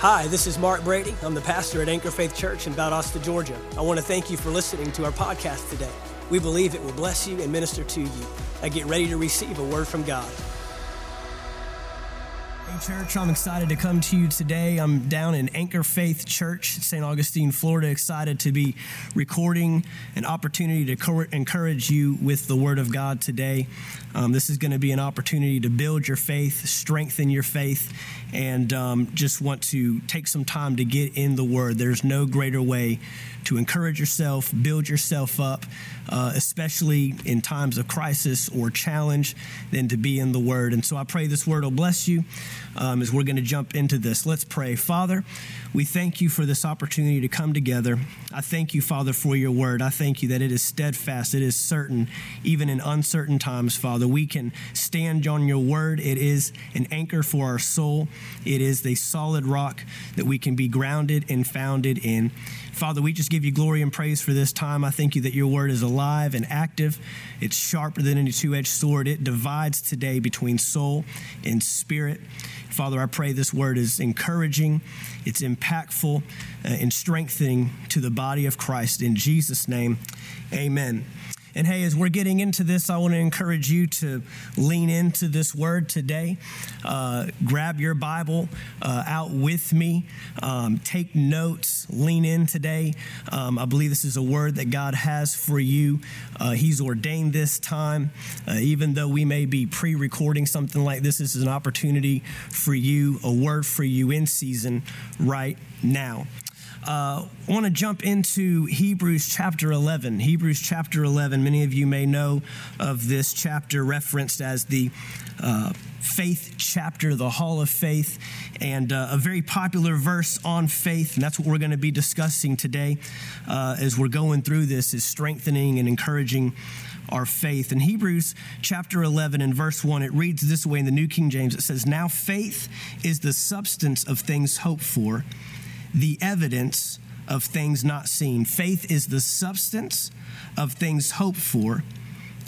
Hi, this is Mark Brady. I'm the pastor at Anchor Faith Church in Valdosta, Georgia. I want to thank you for listening to our podcast today. We believe it will bless you and minister to you. I get ready to receive a word from God. Hey, church, I'm excited to come to you today. I'm down in Anchor Faith Church, St. Augustine, Florida. Excited to be recording an opportunity to encourage you with the Word of God today. Um, this is going to be an opportunity to build your faith, strengthen your faith, and um, just want to take some time to get in the Word. There's no greater way to encourage yourself, build yourself up, uh, especially in times of crisis or challenge, than to be in the Word. And so I pray this Word will bless you um, as we're going to jump into this. Let's pray. Father, we thank you for this opportunity to come together. I thank you, Father, for your Word. I thank you that it is steadfast, it is certain, even in uncertain times, Father. We can stand on your Word. It is an anchor for our soul, it is the solid rock that we can be grounded and founded in. Father, we just give you glory and praise for this time. I thank you that your word is alive and active. It's sharper than any two edged sword. It divides today between soul and spirit. Father, I pray this word is encouraging, it's impactful, uh, and strengthening to the body of Christ. In Jesus' name, amen. And hey, as we're getting into this, I want to encourage you to lean into this word today. Uh, grab your Bible uh, out with me, um, take notes, lean in today. Um, I believe this is a word that God has for you. Uh, he's ordained this time. Uh, even though we may be pre recording something like this, this is an opportunity for you, a word for you in season right now. Uh, want to jump into Hebrews chapter 11. Hebrews chapter 11, many of you may know of this chapter referenced as the uh, faith chapter, the Hall of Faith, and uh, a very popular verse on faith. And that's what we're going to be discussing today uh, as we're going through this, is strengthening and encouraging our faith. In Hebrews chapter 11 and verse 1, it reads this way in the New King James it says, Now faith is the substance of things hoped for the evidence of things not seen. Faith is the substance of things hoped for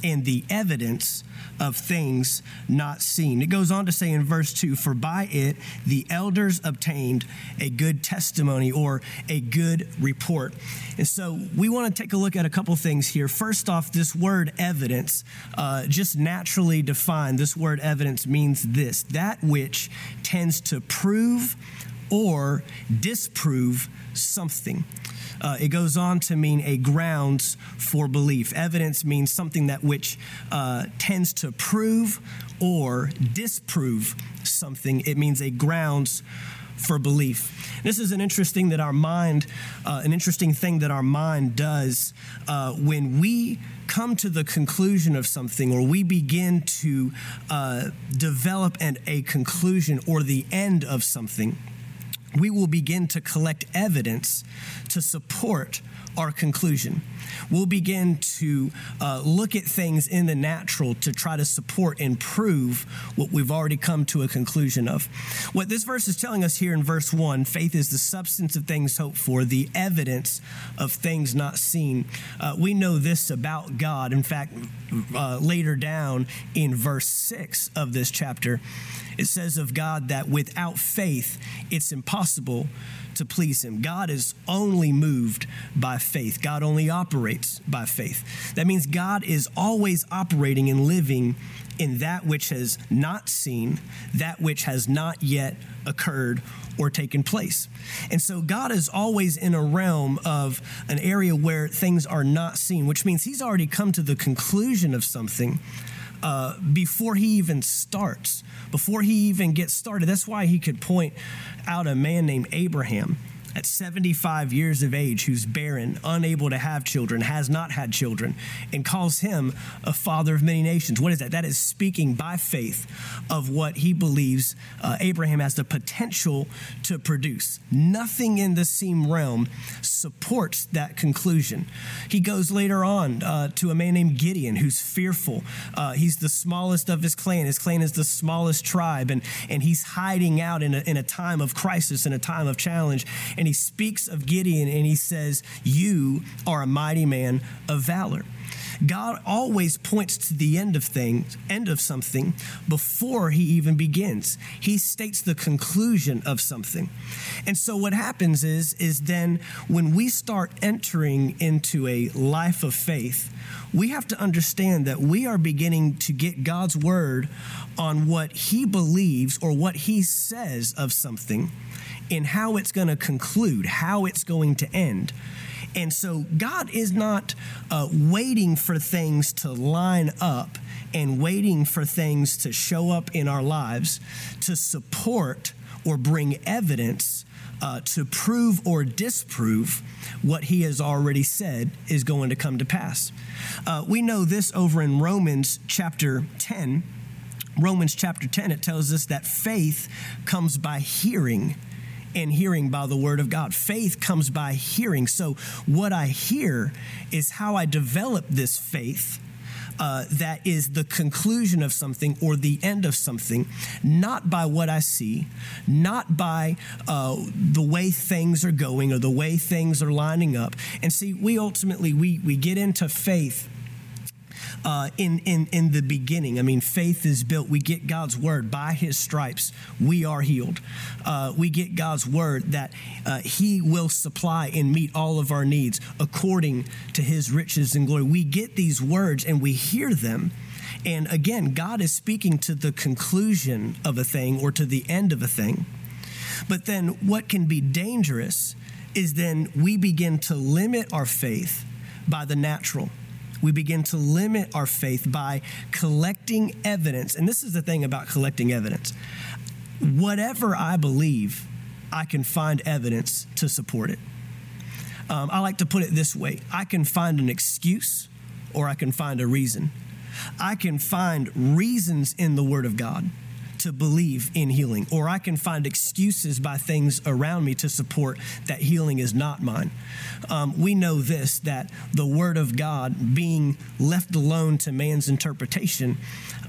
and the evidence of things not seen. It goes on to say in verse 2 For by it the elders obtained a good testimony or a good report. And so we want to take a look at a couple things here. First off, this word evidence, uh, just naturally defined, this word evidence means this that which tends to prove or disprove something. Uh, it goes on to mean a grounds for belief. Evidence means something that which uh, tends to prove or disprove something. It means a grounds for belief. This is an interesting that our mind, uh, an interesting thing that our mind does uh, when we come to the conclusion of something or we begin to uh, develop an, a conclusion or the end of something we will begin to collect evidence to support our conclusion. We'll begin to uh, look at things in the natural to try to support and prove what we've already come to a conclusion of. What this verse is telling us here in verse 1 faith is the substance of things hoped for, the evidence of things not seen. Uh, we know this about God. In fact, uh, later down in verse 6 of this chapter, it says of God that without faith, it's impossible to please Him. God is only moved by faith, God only operates by faith. That means God is always operating and living in that which has not seen, that which has not yet occurred or taken place. And so God is always in a realm of an area where things are not seen, which means He's already come to the conclusion of something uh, before he even starts, before he even gets started. That's why he could point out a man named Abraham at 75 years of age who's barren, unable to have children, has not had children, and calls him a father of many nations. What is that? That is speaking by faith of what he believes uh, Abraham has the potential to produce. Nothing in the same realm supports that conclusion. He goes later on uh, to a man named Gideon who's fearful. Uh, he's the smallest of his clan. His clan is the smallest tribe, and, and he's hiding out in a, in a time of crisis, in a time of challenge and he speaks of Gideon and he says, You are a mighty man of valor. God always points to the end of things, end of something before he even begins. He states the conclusion of something. And so what happens is is then when we start entering into a life of faith, we have to understand that we are beginning to get God's word on what he believes or what he says of something and how it's going to conclude, how it's going to end. And so God is not uh, waiting for things to line up and waiting for things to show up in our lives to support or bring evidence uh, to prove or disprove what he has already said is going to come to pass. Uh, we know this over in Romans chapter 10. Romans chapter 10, it tells us that faith comes by hearing and hearing by the word of God. Faith comes by hearing. So, what I hear is how I develop this faith. Uh, that is the conclusion of something or the end of something, not by what I see, not by uh, the way things are going or the way things are lining up. And see, we ultimately we we get into faith uh, in, in, in the beginning. I mean, faith is built. We get God's word. By his stripes, we are healed. Uh, we get God's word that uh, he will supply and meet all of our needs according to his riches and glory. We get these words and we hear them. And again, God is speaking to the conclusion of a thing or to the end of a thing. But then what can be dangerous is then we begin to limit our faith by the natural we begin to limit our faith by collecting evidence. And this is the thing about collecting evidence. Whatever I believe, I can find evidence to support it. Um, I like to put it this way I can find an excuse or I can find a reason. I can find reasons in the Word of God to believe in healing, or I can find excuses by things around me to support that healing is not mine. Um, we know this that the Word of God, being left alone to man's interpretation,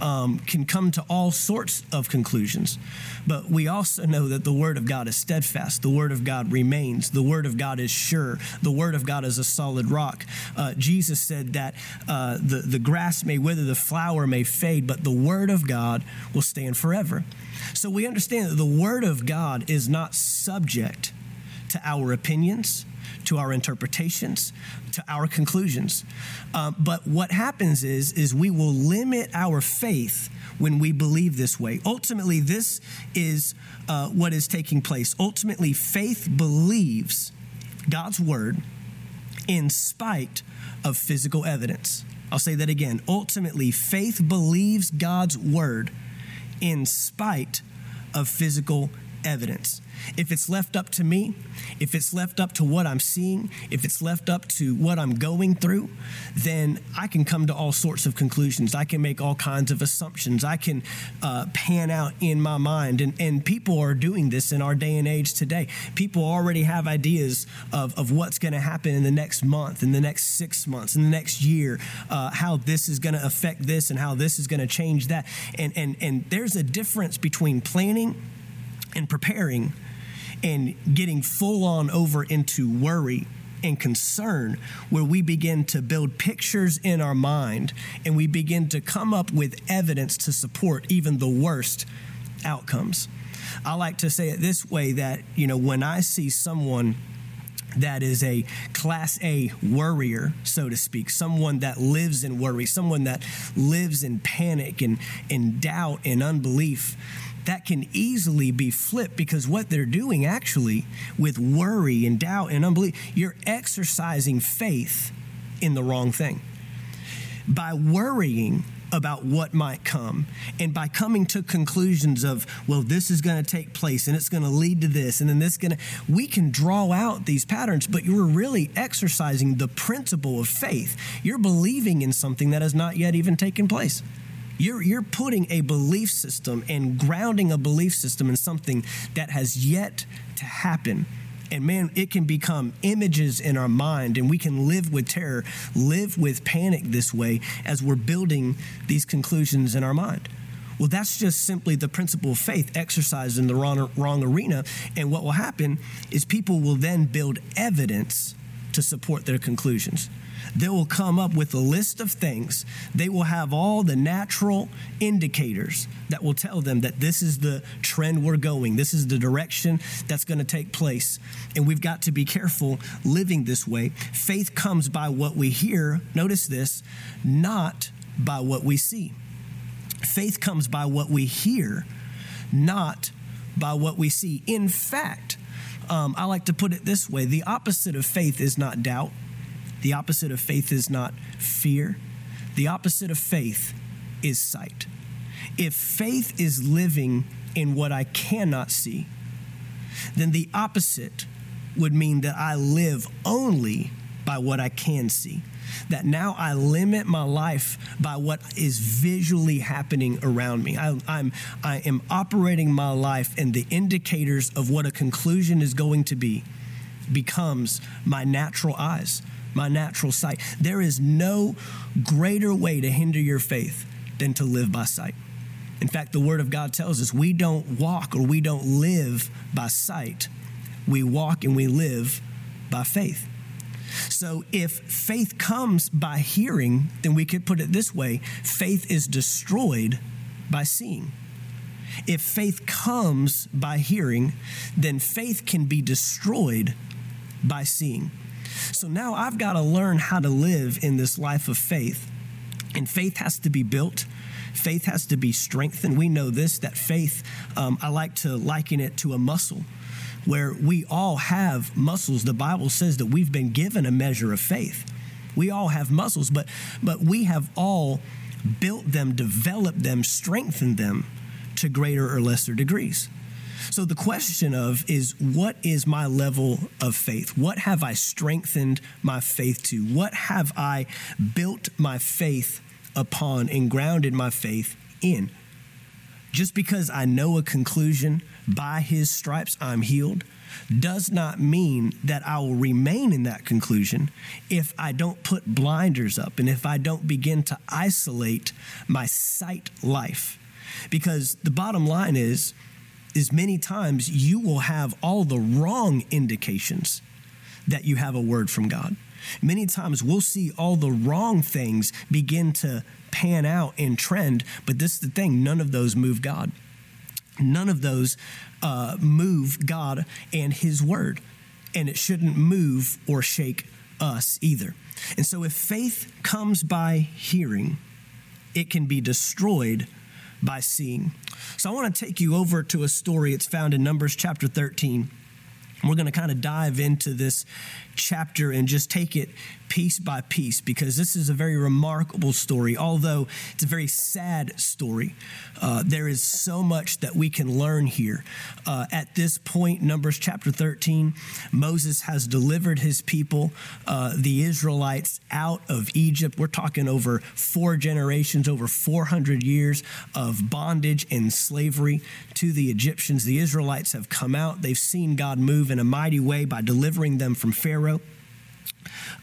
um, can come to all sorts of conclusions. But we also know that the Word of God is steadfast, the Word of God remains, the Word of God is sure, the Word of God is a solid rock. Uh, Jesus said that uh, the, the grass may wither, the flower may fade, but the Word of God will stand forever forever. So we understand that the Word of God is not subject to our opinions, to our interpretations, to our conclusions. Uh, but what happens is, is we will limit our faith when we believe this way. Ultimately, this is uh, what is taking place. Ultimately, faith believes God's word in spite of physical evidence. I'll say that again. Ultimately, faith believes God's word in spite of physical evidence. If it's left up to me, if it's left up to what I'm seeing, if it's left up to what I'm going through, then I can come to all sorts of conclusions. I can make all kinds of assumptions. I can uh, pan out in my mind. And, and people are doing this in our day and age today. People already have ideas of, of what's going to happen in the next month, in the next six months, in the next year, uh, how this is going to affect this and how this is going to change that. And, and, and there's a difference between planning and preparing and getting full on over into worry and concern where we begin to build pictures in our mind and we begin to come up with evidence to support even the worst outcomes. I like to say it this way that, you know, when I see someone that is a class A worrier, so to speak, someone that lives in worry, someone that lives in panic and, and doubt and unbelief, that can easily be flipped because what they're doing actually with worry and doubt and unbelief, you're exercising faith in the wrong thing. By worrying about what might come and by coming to conclusions of, well, this is going to take place and it's going to lead to this and then this going to, we can draw out these patterns, but you're really exercising the principle of faith. You're believing in something that has not yet even taken place. You're, you're putting a belief system and grounding a belief system in something that has yet to happen. And man, it can become images in our mind, and we can live with terror, live with panic this way as we're building these conclusions in our mind. Well, that's just simply the principle of faith exercised in the wrong, wrong arena. And what will happen is people will then build evidence to support their conclusions. They will come up with a list of things. They will have all the natural indicators that will tell them that this is the trend we're going, this is the direction that's going to take place. And we've got to be careful living this way. Faith comes by what we hear, notice this, not by what we see. Faith comes by what we hear, not by what we see. In fact, um, I like to put it this way the opposite of faith is not doubt, the opposite of faith is not fear. The opposite of faith is sight. If faith is living in what I cannot see, then the opposite would mean that I live only by what I can see. That now I limit my life by what is visually happening around me. I, I'm, I am operating my life, and the indicators of what a conclusion is going to be becomes my natural eyes my natural sight. There is no greater way to hinder your faith than to live by sight. In fact, the Word of God tells us we don't walk or we don't live by sight, we walk and we live by faith. So, if faith comes by hearing, then we could put it this way faith is destroyed by seeing. If faith comes by hearing, then faith can be destroyed by seeing. So now I've got to learn how to live in this life of faith. And faith has to be built. Faith has to be strengthened. We know this that faith, um, I like to liken it to a muscle where we all have muscles. The Bible says that we've been given a measure of faith. We all have muscles, but, but we have all built them, developed them, strengthened them to greater or lesser degrees. So the question of is what is my level of faith? What have I strengthened my faith to? What have I built my faith upon and grounded my faith in? Just because I know a conclusion, by his stripes I'm healed, does not mean that I will remain in that conclusion if I don't put blinders up and if I don't begin to isolate my sight life. Because the bottom line is, is many times you will have all the wrong indications that you have a word from God. Many times we'll see all the wrong things begin to pan out and trend, but this is the thing none of those move God. None of those uh, move God and His word, and it shouldn't move or shake us either. And so, if faith comes by hearing, it can be destroyed by seeing. So I want to take you over to a story. It's found in Numbers chapter 13. We're going to kind of dive into this chapter and just take it piece by piece because this is a very remarkable story. Although it's a very sad story, uh, there is so much that we can learn here. Uh, at this point, Numbers chapter 13, Moses has delivered his people, uh, the Israelites, out of Egypt. We're talking over four generations, over 400 years of bondage and slavery to the Egyptians. The Israelites have come out, they've seen God move in a mighty way by delivering them from Pharaoh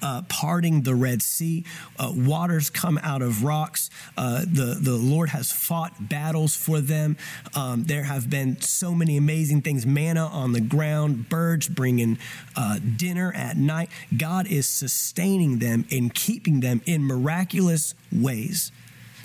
uh, parting the Red Sea. Uh, waters come out of rocks. Uh, the, the Lord has fought battles for them. Um, there have been so many amazing things manna on the ground, birds bringing uh, dinner at night. God is sustaining them and keeping them in miraculous ways.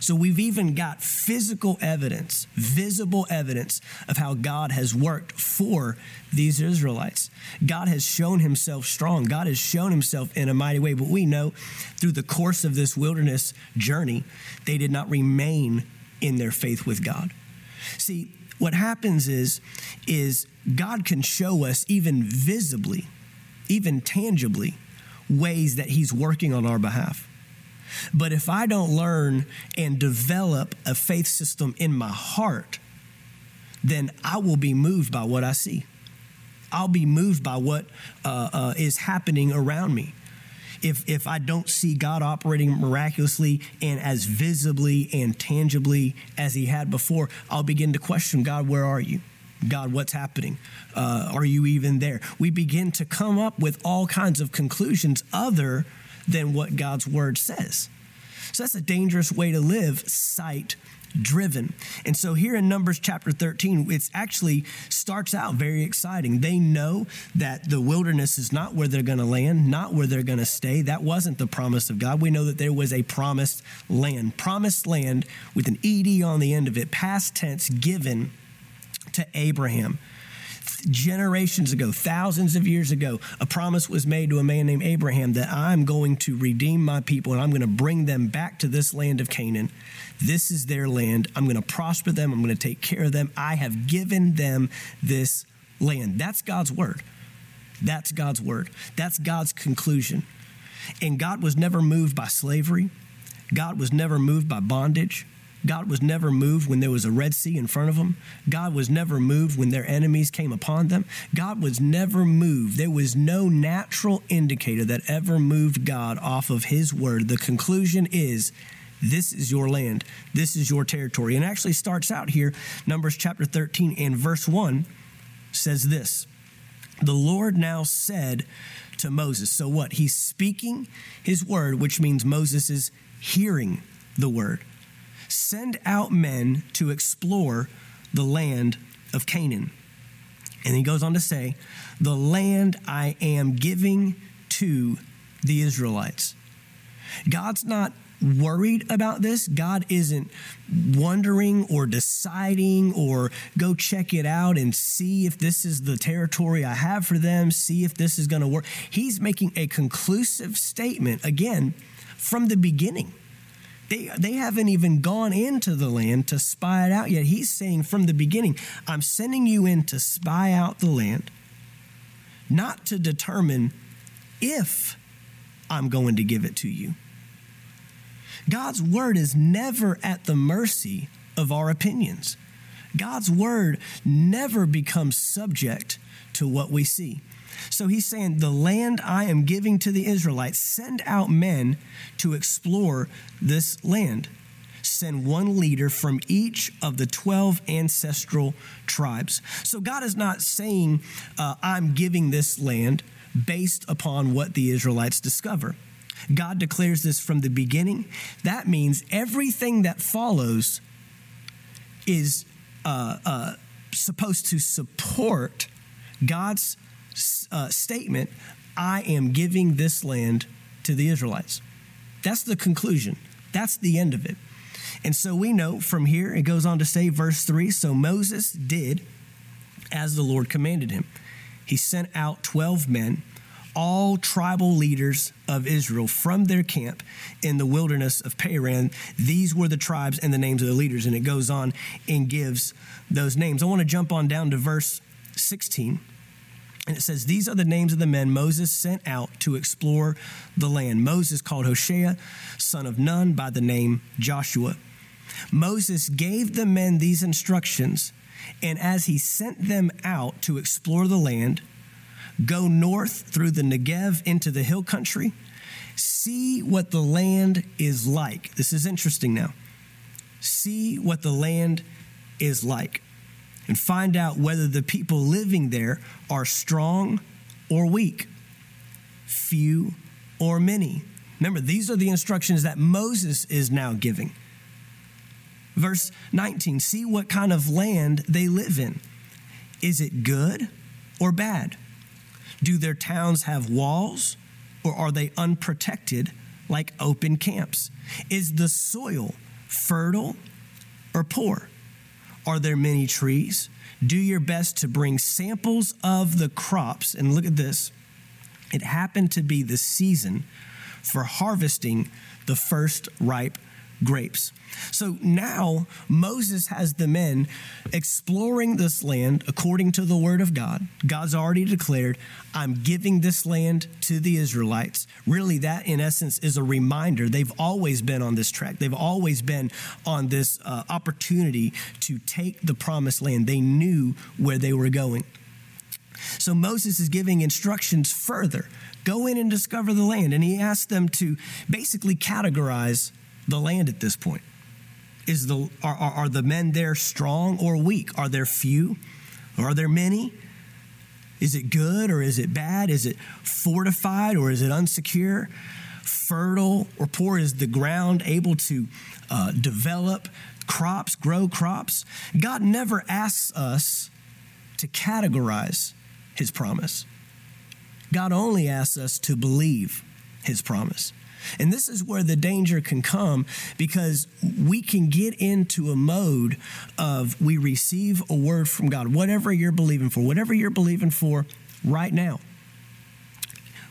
So we've even got physical evidence, visible evidence of how God has worked for these Israelites. God has shown himself strong. God has shown himself in a mighty way. But we know through the course of this wilderness journey, they did not remain in their faith with God. See, what happens is is God can show us even visibly, even tangibly ways that he's working on our behalf. But if I don't learn and develop a faith system in my heart, then I will be moved by what I see. I'll be moved by what uh, uh, is happening around me. If, if I don't see God operating miraculously and as visibly and tangibly as He had before, I'll begin to question God, where are you? God, what's happening? Uh, are you even there? We begin to come up with all kinds of conclusions other than what God's word says. So that's a dangerous way to live, sight driven. And so here in Numbers chapter 13, it actually starts out very exciting. They know that the wilderness is not where they're going to land, not where they're going to stay. That wasn't the promise of God. We know that there was a promised land, promised land with an ED on the end of it, past tense, given to Abraham generations ago, thousands of years ago, a promise was made to a man named Abraham that I'm going to redeem my people and I'm going to bring them back to this land of Canaan. This is their land. I'm going to prosper them. I'm going to take care of them. I have given them this land. That's God's word. That's God's word. That's God's conclusion. And God was never moved by slavery. God was never moved by bondage. God was never moved when there was a Red Sea in front of them. God was never moved when their enemies came upon them. God was never moved. There was no natural indicator that ever moved God off of his word. The conclusion is this is your land, this is your territory. And actually starts out here, Numbers chapter 13 and verse 1 says this The Lord now said to Moses, so what? He's speaking his word, which means Moses is hearing the word send out men to explore the land of Canaan. And he goes on to say, the land I am giving to the Israelites. God's not worried about this. God isn't wondering or deciding or go check it out and see if this is the territory I have for them, see if this is going to work. He's making a conclusive statement, again, from the beginning. They, they haven't even gone into the land to spy it out yet. He's saying from the beginning, I'm sending you in to spy out the land, not to determine if I'm going to give it to you. God's word is never at the mercy of our opinions. God's word never becomes subject to what we see. So he's saying, The land I am giving to the Israelites, send out men to explore this land. Send one leader from each of the 12 ancestral tribes. So God is not saying, uh, I'm giving this land based upon what the Israelites discover. God declares this from the beginning. That means everything that follows is uh, uh, supposed to support God's uh, statement I am giving this land to the Israelites. That's the conclusion. That's the end of it. And so we know from here, it goes on to say, verse 3 So Moses did as the Lord commanded him. He sent out 12 men, all tribal leaders of Israel from their camp in the wilderness of Paran. These were the tribes and the names of the leaders. And it goes on and gives those names. I want to jump on down to verse 16. And it says, These are the names of the men Moses sent out to explore the land. Moses called Hoshea, son of Nun, by the name Joshua. Moses gave the men these instructions, and as he sent them out to explore the land, go north through the Negev into the hill country, see what the land is like. This is interesting now. See what the land is like and find out whether the people living there are strong or weak, few or many. Remember, these are the instructions that Moses is now giving. Verse 19 see what kind of land they live in. Is it good or bad? Do their towns have walls or are they unprotected like open camps? Is the soil fertile or poor? Are there many trees? Do your best to bring samples of the crops. And look at this it happened to be the season for harvesting the first ripe grapes. So now Moses has the men exploring this land according to the word of God. God's already declared, I'm giving this land to the Israelites. Really, that in essence is a reminder. They've always been on this track, they've always been on this uh, opportunity to take the promised land. They knew where they were going. So Moses is giving instructions further. Go in and discover the land. And he asks them to basically categorize the land at this point? Is the, are, are, are the men there strong or weak? Are there few? Or are there many? Is it good or is it bad? Is it fortified or is it unsecure? Fertile or poor? Is the ground able to uh, develop, crops, grow crops. God never asks us to categorize his promise. God only asks us to believe his promise. And this is where the danger can come because we can get into a mode of we receive a word from God, whatever you're believing for, whatever you're believing for right now.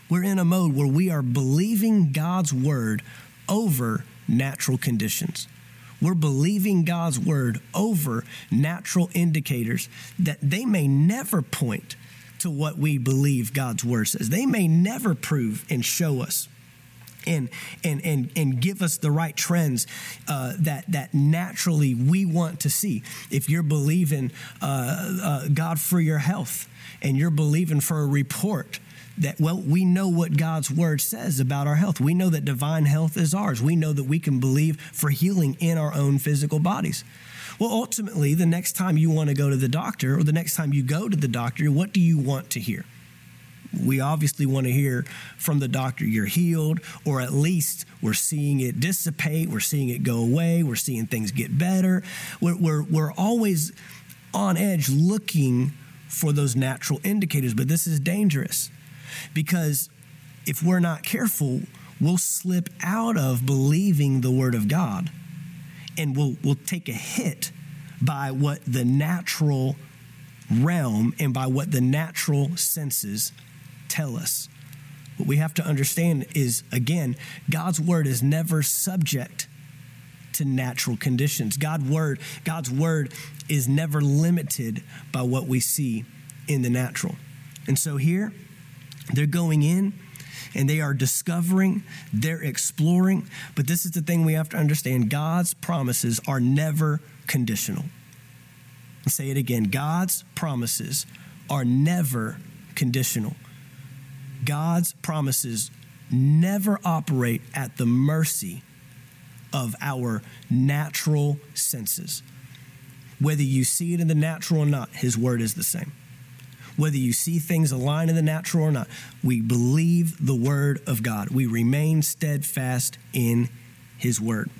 We're in a mode where we are believing God's word over natural conditions. We're believing God's word over natural indicators that they may never point to what we believe God's word says. They may never prove and show us and and and and give us the right trends uh, that that naturally we want to see. If you're believing uh, uh, God for your health and you're believing for a report. That, well, we know what God's word says about our health. We know that divine health is ours. We know that we can believe for healing in our own physical bodies. Well, ultimately, the next time you want to go to the doctor or the next time you go to the doctor, what do you want to hear? We obviously want to hear from the doctor you're healed, or at least we're seeing it dissipate, we're seeing it go away, we're seeing things get better. We're, we're, we're always on edge looking for those natural indicators, but this is dangerous because if we're not careful, we'll slip out of believing the Word of God and we'll, we'll take a hit by what the natural realm and by what the natural senses tell us. What we have to understand is, again, God's word is never subject to natural conditions. God word, God's word is never limited by what we see in the natural. And so here, they're going in and they are discovering, they're exploring. But this is the thing we have to understand God's promises are never conditional. I'll say it again God's promises are never conditional. God's promises never operate at the mercy of our natural senses. Whether you see it in the natural or not, His word is the same. Whether you see things align in the natural or not, we believe the word of God. We remain steadfast in His word.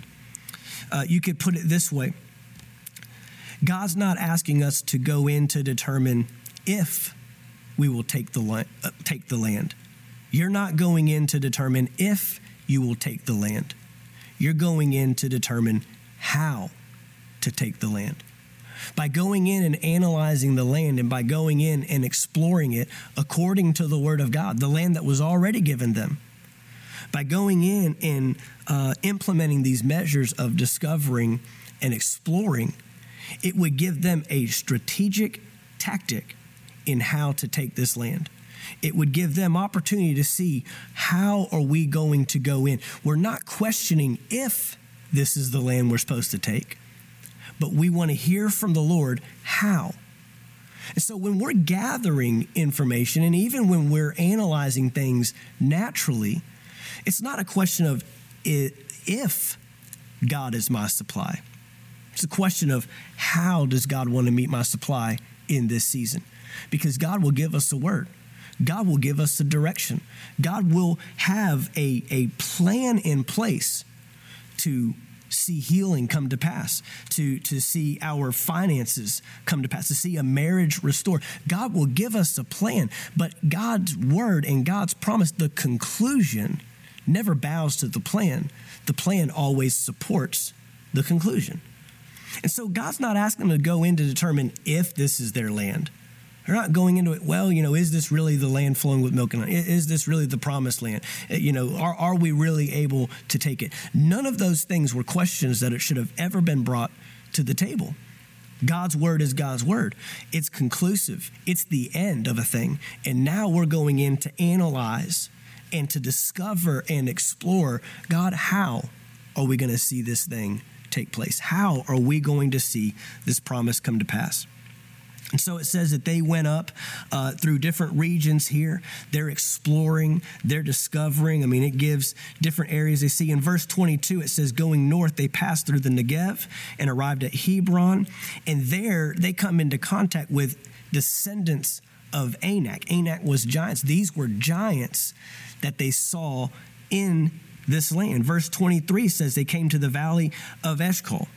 Uh, you could put it this way God's not asking us to go in to determine if we will take the, land, uh, take the land. You're not going in to determine if you will take the land. You're going in to determine how to take the land. By going in and analyzing the land and by going in and exploring it according to the Word of God, the land that was already given them, by going in and uh, implementing these measures of discovering and exploring, it would give them a strategic tactic in how to take this land. It would give them opportunity to see how are we going to go in. We're not questioning if this is the land we're supposed to take, but we want to hear from the Lord how. And so when we're gathering information and even when we're analyzing things naturally, it's not a question of if God is my supply. It's a question of how does God want to meet my supply in this season? Because God will give us a word. God will give us a direction. God will have a, a plan in place to see healing come to pass, to, to see our finances come to pass, to see a marriage restored. God will give us a plan, but God's word and God's promise, the conclusion never bows to the plan. The plan always supports the conclusion. And so God's not asking them to go in to determine if this is their land. They're not going into it, well, you know, is this really the land flowing with milk and honey? Is this really the promised land? Uh, you know, are, are we really able to take it? None of those things were questions that it should have ever been brought to the table. God's word is God's word. It's conclusive, it's the end of a thing. And now we're going in to analyze and to discover and explore God, how are we going to see this thing take place? How are we going to see this promise come to pass? And so it says that they went up uh, through different regions here. They're exploring, they're discovering. I mean, it gives different areas they see. In verse 22, it says, going north, they passed through the Negev and arrived at Hebron. And there they come into contact with descendants of Anak. Anak was giants. These were giants that they saw in this land. Verse 23 says they came to the valley of Eshcol.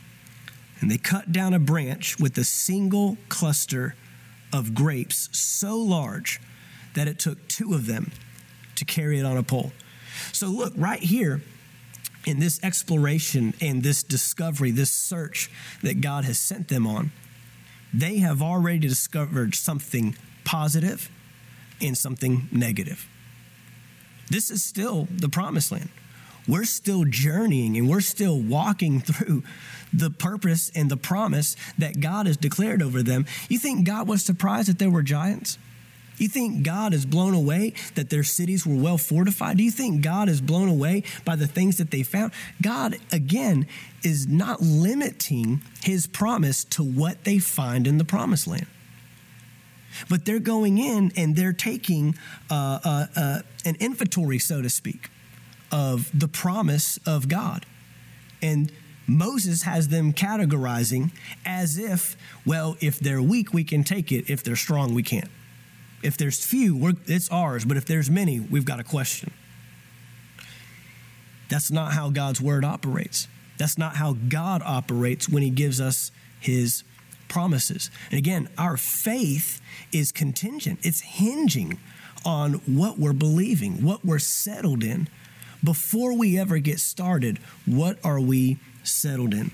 And they cut down a branch with a single cluster of grapes so large that it took two of them to carry it on a pole. So, look, right here in this exploration and this discovery, this search that God has sent them on, they have already discovered something positive and something negative. This is still the promised land. We're still journeying and we're still walking through the purpose and the promise that God has declared over them. You think God was surprised that there were giants? You think God is blown away that their cities were well fortified? Do you think God is blown away by the things that they found? God, again, is not limiting his promise to what they find in the promised land. But they're going in and they're taking uh, uh, uh, an inventory, so to speak, of the promise of God. And Moses has them categorizing as if, well, if they're weak, we can take it. If they're strong, we can't. If there's few, it's ours. But if there's many, we've got a question. That's not how God's word operates. That's not how God operates when he gives us his promises. And again, our faith is contingent, it's hinging on what we're believing, what we're settled in. Before we ever get started, what are we settled in?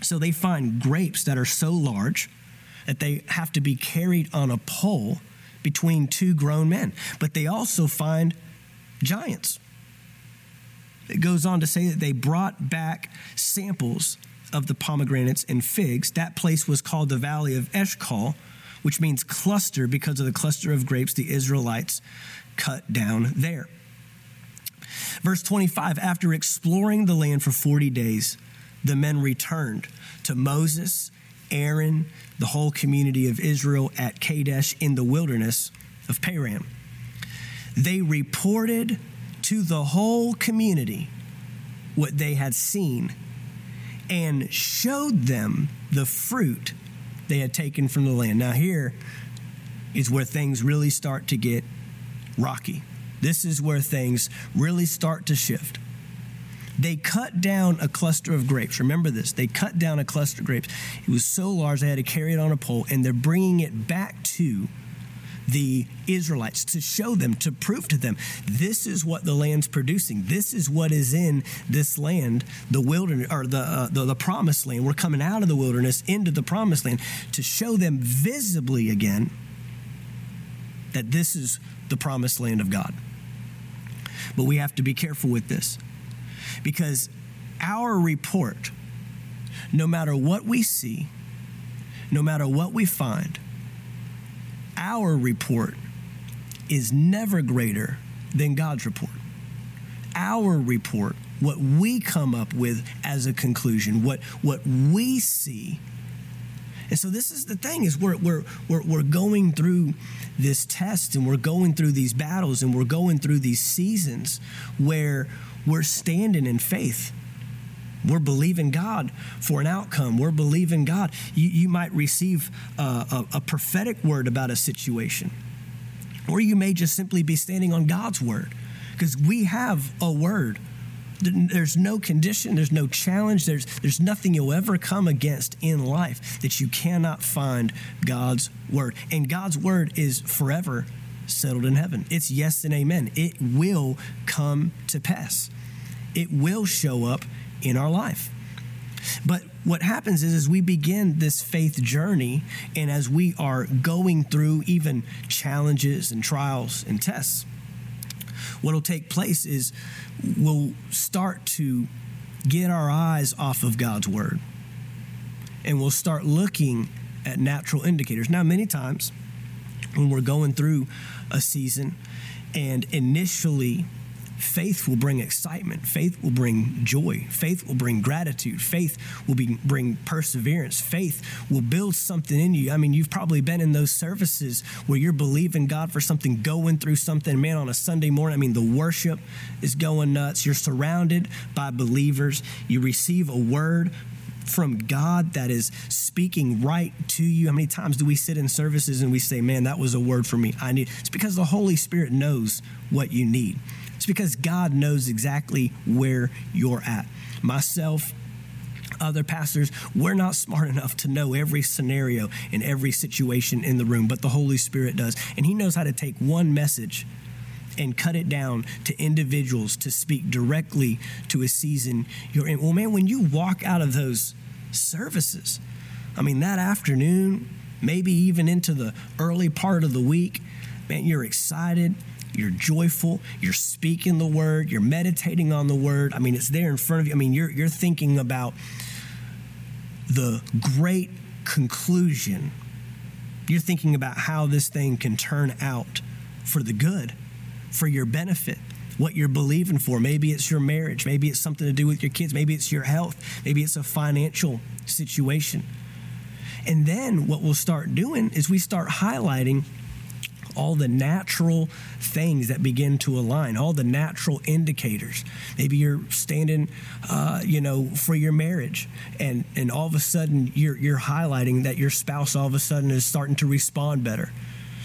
So they find grapes that are so large that they have to be carried on a pole between two grown men. But they also find giants. It goes on to say that they brought back samples of the pomegranates and figs. That place was called the Valley of Eshcol, which means cluster because of the cluster of grapes the Israelites cut down there. Verse 25 After exploring the land for 40 days, the men returned to Moses Aaron, the whole community of Israel at Kadesh in the wilderness of Paran. They reported to the whole community what they had seen and showed them the fruit they had taken from the land. Now, here is where things really start to get rocky. This is where things really start to shift. They cut down a cluster of grapes. Remember this. They cut down a cluster of grapes. It was so large they had to carry it on a pole, and they're bringing it back to the Israelites to show them, to prove to them, this is what the land's producing. This is what is in this land, the wilderness or the, uh, the, the promised land. We're coming out of the wilderness into the promised land to show them visibly again that this is the promised land of God. But we have to be careful with this because our report, no matter what we see, no matter what we find, our report is never greater than God's report. Our report, what we come up with as a conclusion, what, what we see. And so this is the thing is we're, we're, we're, we're going through this test and we're going through these battles and we're going through these seasons where we're standing in faith. We're believing God for an outcome. We're believing God. You, you might receive a, a, a prophetic word about a situation, or you may just simply be standing on God's word because we have a word. There's no condition, there's no challenge, there's, there's nothing you'll ever come against in life that you cannot find God's word. And God's word is forever settled in heaven. It's yes and amen. It will come to pass it will show up in our life. But what happens is, as we begin this faith journey, and as we are going through even challenges and trials and tests, what will take place is we'll start to get our eyes off of God's word and we'll start looking at natural indicators. Now, many times when we're going through a season and initially Faith will bring excitement. Faith will bring joy. Faith will bring gratitude. Faith will be, bring perseverance. Faith will build something in you. I mean, you've probably been in those services where you're believing God for something, going through something. Man, on a Sunday morning, I mean, the worship is going nuts. You're surrounded by believers. You receive a word from God that is speaking right to you. How many times do we sit in services and we say, Man, that was a word for me? I need it's because the Holy Spirit knows what you need. It's because God knows exactly where you're at. Myself, other pastors, we're not smart enough to know every scenario and every situation in the room, but the Holy Spirit does. And He knows how to take one message and cut it down to individuals to speak directly to a season you're in. Well, man, when you walk out of those services, I mean, that afternoon, maybe even into the early part of the week, man, you're excited you're joyful, you're speaking the word, you're meditating on the word. I mean, it's there in front of you. I mean, you're, you're thinking about the great conclusion. You're thinking about how this thing can turn out for the good, for your benefit, what you're believing for. Maybe it's your marriage, maybe it's something to do with your kids, maybe it's your health, maybe it's a financial situation. And then what we'll start doing is we start highlighting all the natural things that begin to align, all the natural indicators. Maybe you're standing, uh, you know, for your marriage, and and all of a sudden you're you're highlighting that your spouse all of a sudden is starting to respond better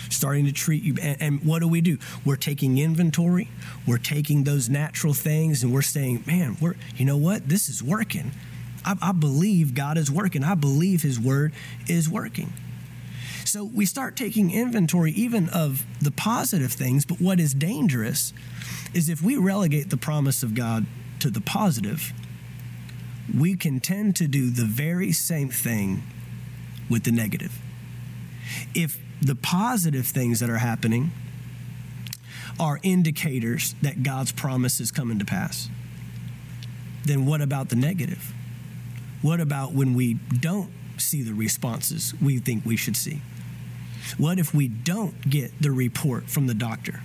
starting to treat you. And, and, what do we do? We're taking inventory. We're taking those natural things, and we're saying, "Man, we're you know what? This is working. I, I believe God is working. I believe His Word is working." So we start taking inventory even of the positive things, but what is dangerous is if we relegate the promise of God to the positive, we can tend to do the very same thing with the negative. If the positive things that are happening are indicators that God's promise is coming to pass, then what about the negative? What about when we don't see the responses we think we should see? What if we don't get the report from the doctor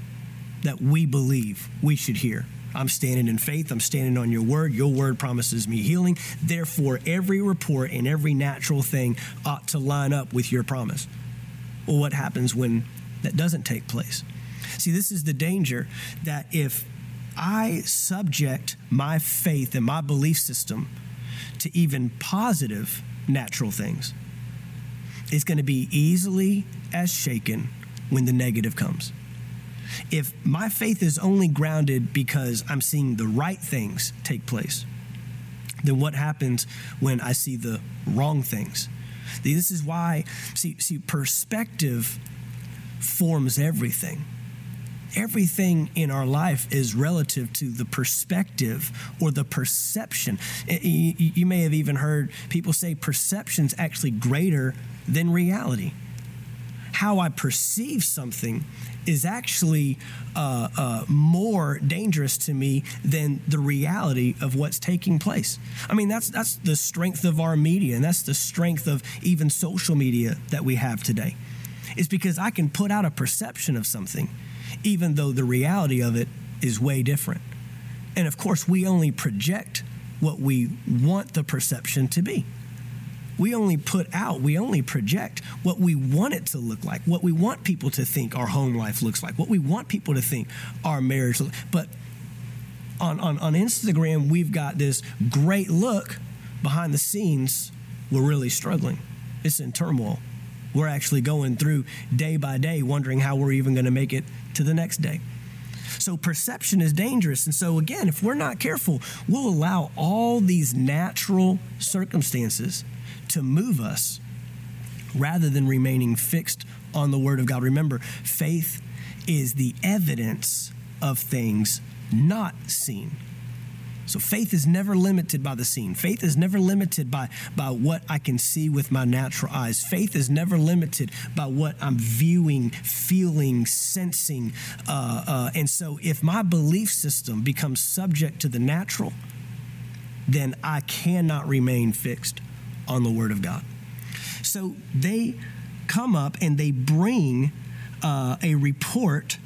that we believe we should hear? I'm standing in faith. I'm standing on your word. Your word promises me healing. Therefore, every report and every natural thing ought to line up with your promise. Well, what happens when that doesn't take place? See, this is the danger that if I subject my faith and my belief system to even positive natural things, it's going to be easily as shaken when the negative comes. If my faith is only grounded because I'm seeing the right things take place, then what happens when I see the wrong things? This is why, see, see perspective forms everything. Everything in our life is relative to the perspective or the perception. You may have even heard people say perception's actually greater than reality how I perceive something is actually uh, uh, more dangerous to me than the reality of what's taking place. I mean, that's that's the strength of our media, and that's the strength of even social media that we have today. Is because I can put out a perception of something, even though the reality of it is way different. And of course, we only project what we want the perception to be we only put out, we only project what we want it to look like, what we want people to think our home life looks like, what we want people to think our marriage looks like. But on, on, on Instagram, we've got this great look behind the scenes. We're really struggling. It's in turmoil. We're actually going through day by day, wondering how we're even going to make it to the next day. So perception is dangerous. And so, again, if we're not careful, we'll allow all these natural circumstances to move us rather than remaining fixed on the Word of God. Remember, faith is the evidence of things not seen. So faith is never limited by the scene. Faith is never limited by, by what I can see with my natural eyes. Faith is never limited by what I'm viewing, feeling, sensing. Uh, uh, and so if my belief system becomes subject to the natural, then I cannot remain fixed on the Word of God. So they come up and they bring uh, a report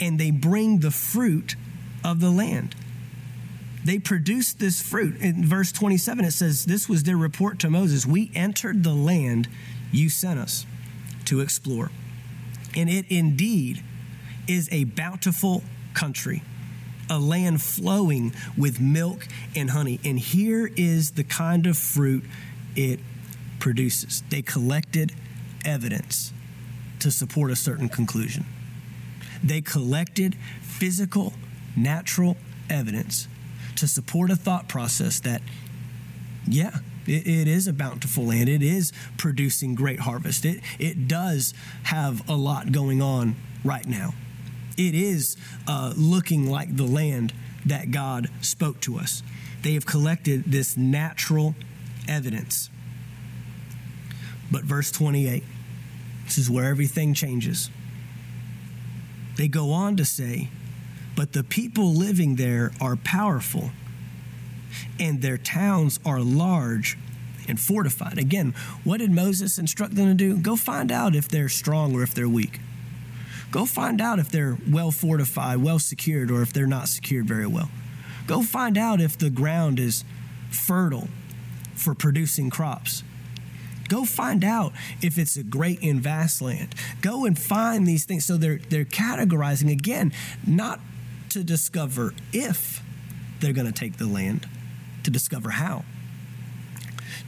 and they bring the fruit of the land. They produced this fruit. In verse 27, it says, This was their report to Moses We entered the land you sent us to explore. And it indeed is a bountiful country, a land flowing with milk and honey. And here is the kind of fruit it produces. They collected evidence to support a certain conclusion. They collected physical, natural evidence to support a thought process that, yeah, It, it is a bountiful land. It is producing great harvest. It, it does have a lot going on right now. It is uh, looking like the land that God spoke to us. They have collected this natural evidence. But verse 28, this is where everything changes. They go on to say, But the people living there are powerful, and their towns are large and fortified. Again, what did Moses instruct them to do? Go find out if they're strong or if they're weak. Go find out if they're well fortified, well secured, or if they're not secured very well. Go find out if the ground is fertile for producing crops. Go find out if it's a great and vast land. Go and find these things. So they're they're categorizing again, not to discover if they're going to take the land, to discover how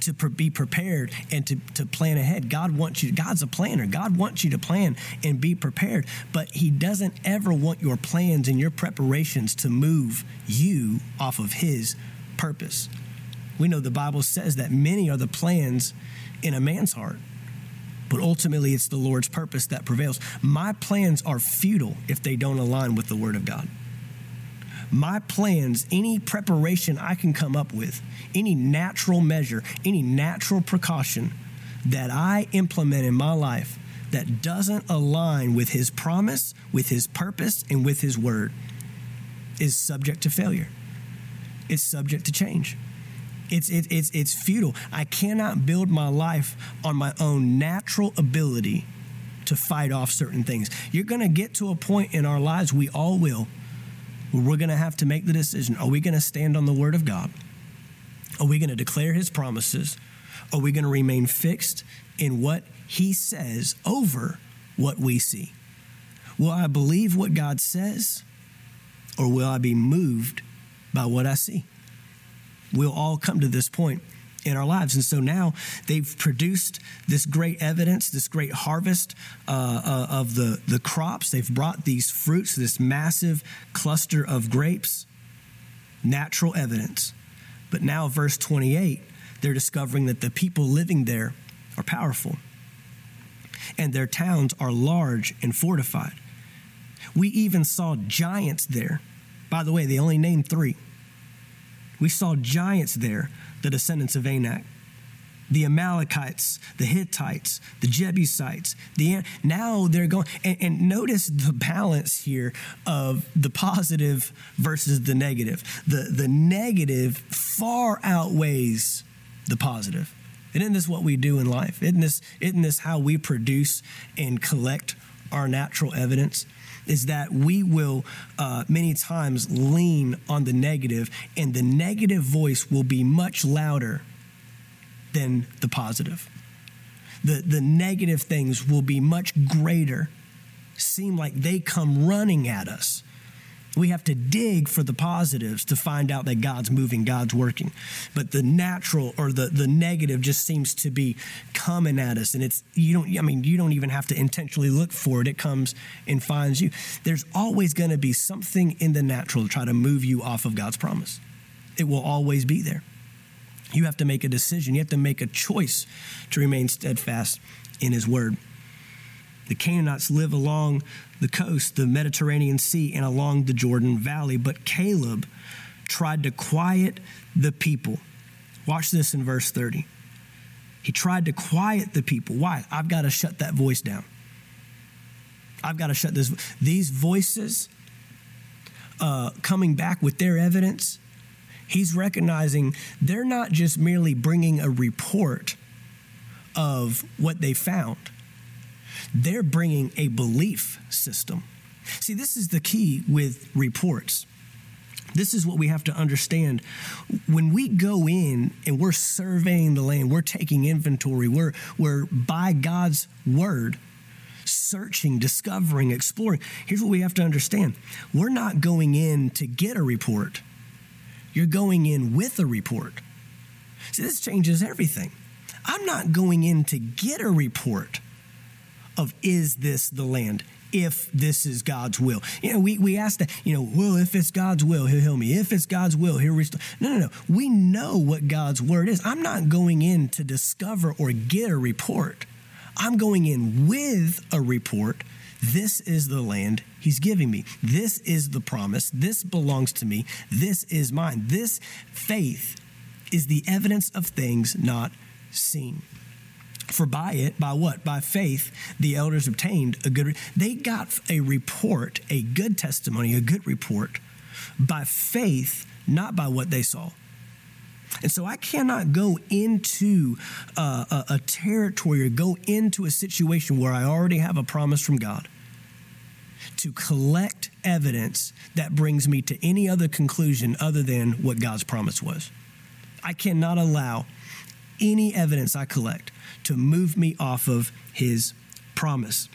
to be prepared and to, to plan ahead. God wants you, God's a planner. God wants you to plan and be prepared, but He doesn't ever want your plans and your preparations to move you off of His purpose. We know the Bible says that many are the plans in a man's heart, but ultimately it's the Lord's purpose that prevails. My plans are futile if they don't align with the Word of God my plans, any preparation I can come up with, any natural measure, any natural precaution that I implement in my life that doesn't align with His promise, with His purpose, and with His word is subject to failure. It's subject to change. It's, it, it's, it's futile. I cannot build my life on my own natural ability to fight off certain things. You're going to get to a point in our lives, we all will, we're going to have to make the decision are we going to stand on the word of God? Are we going to declare his promises? Are we going to remain fixed in what he says over what we see? Will I believe what God says or will I be moved by what I see? We'll all come to this point in our lives. And so now they've produced this great evidence, this great harvest uh, uh, of the, the crops. They've brought these fruits, this massive cluster of grapes, natural evidence. But now, verse 28, they're discovering that the people living there are powerful and their towns are large and fortified. We even saw giants there. By the way, they only named three. We saw giants there the descendants of Anak. The Amalekites, the Hittites, the Jebusites, the now they're going and, and notice the balance here of the positive versus the negative. The the negative far outweighs the positive. And isn't this what we do in life? Isn't this, isn't this how we produce and collect our natural evidence? Is that we will uh, many times lean on the negative, and the negative voice will be much louder than the positive. The, the negative things will be much greater, seem like they come running at us we have to dig for the positives to find out that God's moving, God's working. But the natural or the, the negative just seems to be coming at us. And it's, you don't, I mean, you don't even have to intentionally look for it. It comes and finds you. There's always going to be something in the natural to try to move you off of God's promise. It will always be there. You have to make a decision. You have to make a choice to remain steadfast in His word. The Canaanites live along the coast, the Mediterranean Sea, and along the Jordan Valley. But Caleb tried to quiet the people. Watch this in verse 30. He tried to quiet the people. Why? I've got to shut that voice down. I've got to shut this. These voices uh, coming back with their evidence, he's recognizing they're not just merely bringing a report of what they found they're bringing a belief system. See, this is the key with reports. This is what we have to understand. When we go in and we're surveying the land, we're taking inventory, we're, we're by God's word, searching, discovering, exploring. Here's what we have to understand we're not going in to get a report, you're going in with a report. See, this changes everything. I'm not going in to get a report. Of is this the land? If this is God's will. You know, we, we ask that, you know, well, if it's God's will, he'll heal me. If it's God's will, he'll restore. No, no, no. We know what God's word is. I'm not going in to discover or get a report. I'm going in with a report. This is the land he's giving me. This is the promise. This belongs to me. This is mine. This faith is the evidence of things not seen. For by it, by what? By faith, the elders obtained a good, they got a report, a good testimony, a good report by faith, not by what they saw. And so I cannot go into uh, a, a territory or go into a situation where I already have a promise from God to collect evidence that brings me to any other conclusion other than what God's promise was. I cannot allow any evidence I collect to move me off of his promise.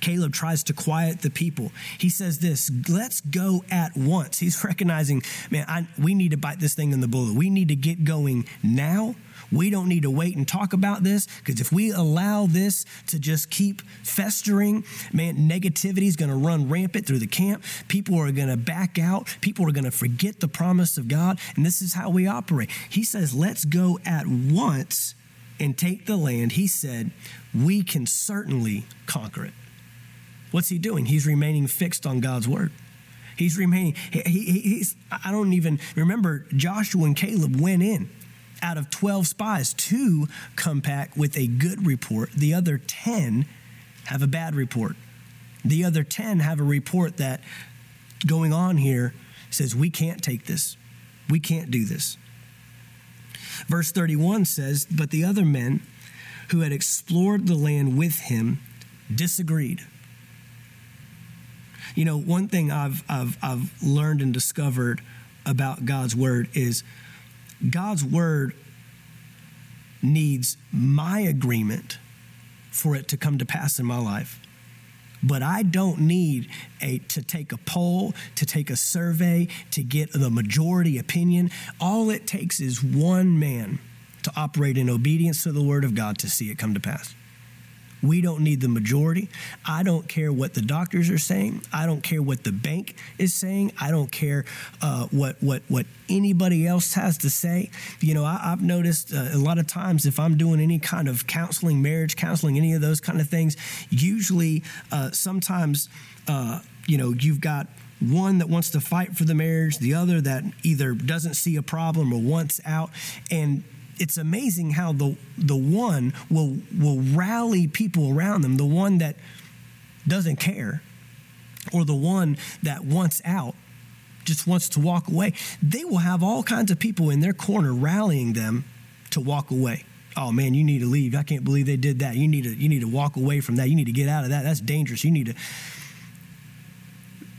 Caleb tries to quiet the people. He says this, let's go at once. He's recognizing, man, I, we need to bite this thing in the bullet. We need to get going now we don't need to wait and talk about this because if we allow this to just keep festering, man, negativity is going to run rampant through the camp. People are going to back out. People are going to forget the promise of God. And this is how we operate. He says, let's go at once and take the land. He said, we can certainly conquer it. What's he doing? He's remaining fixed on God's word. He's remaining, he, he, he's, I don't even remember Joshua and Caleb went in out of 12 spies, two come back with a good report. The other 10 have a bad report. The other 10 have a report that going on here says, We can't take this. We can't do this. Verse 31 says, But the other men who had explored the land with him disagreed. You know, one thing I've, I've, I've learned and discovered about God's word is God's word needs my agreement for it to come to pass in my life. But I don't need a, to take a poll, to take a survey, to get the majority opinion. All it takes is one man to operate in obedience to the word of God to see it come to pass. We don't need the majority. I don't care what the doctors are saying. I don't care what the bank is saying. I don't care uh, what what what anybody else has to say. You know, I, have noticed uh, a lot of times if I'm doing any kind of counseling, marriage counseling, any of those kind of things, usually uh, sometimes uh, you know you've got one that wants to fight for the marriage, the other that either doesn't see a problem or wants out, and it's amazing how the the one will will rally people around them, the one that doesn't care, or the one that wants out, just wants to walk away. They will have all kinds of people in their corner rallying them to walk away. Oh man, you need to leave. I can't believe they did that. You need to you need to walk away from that. You need to get out of that. That's dangerous. You need to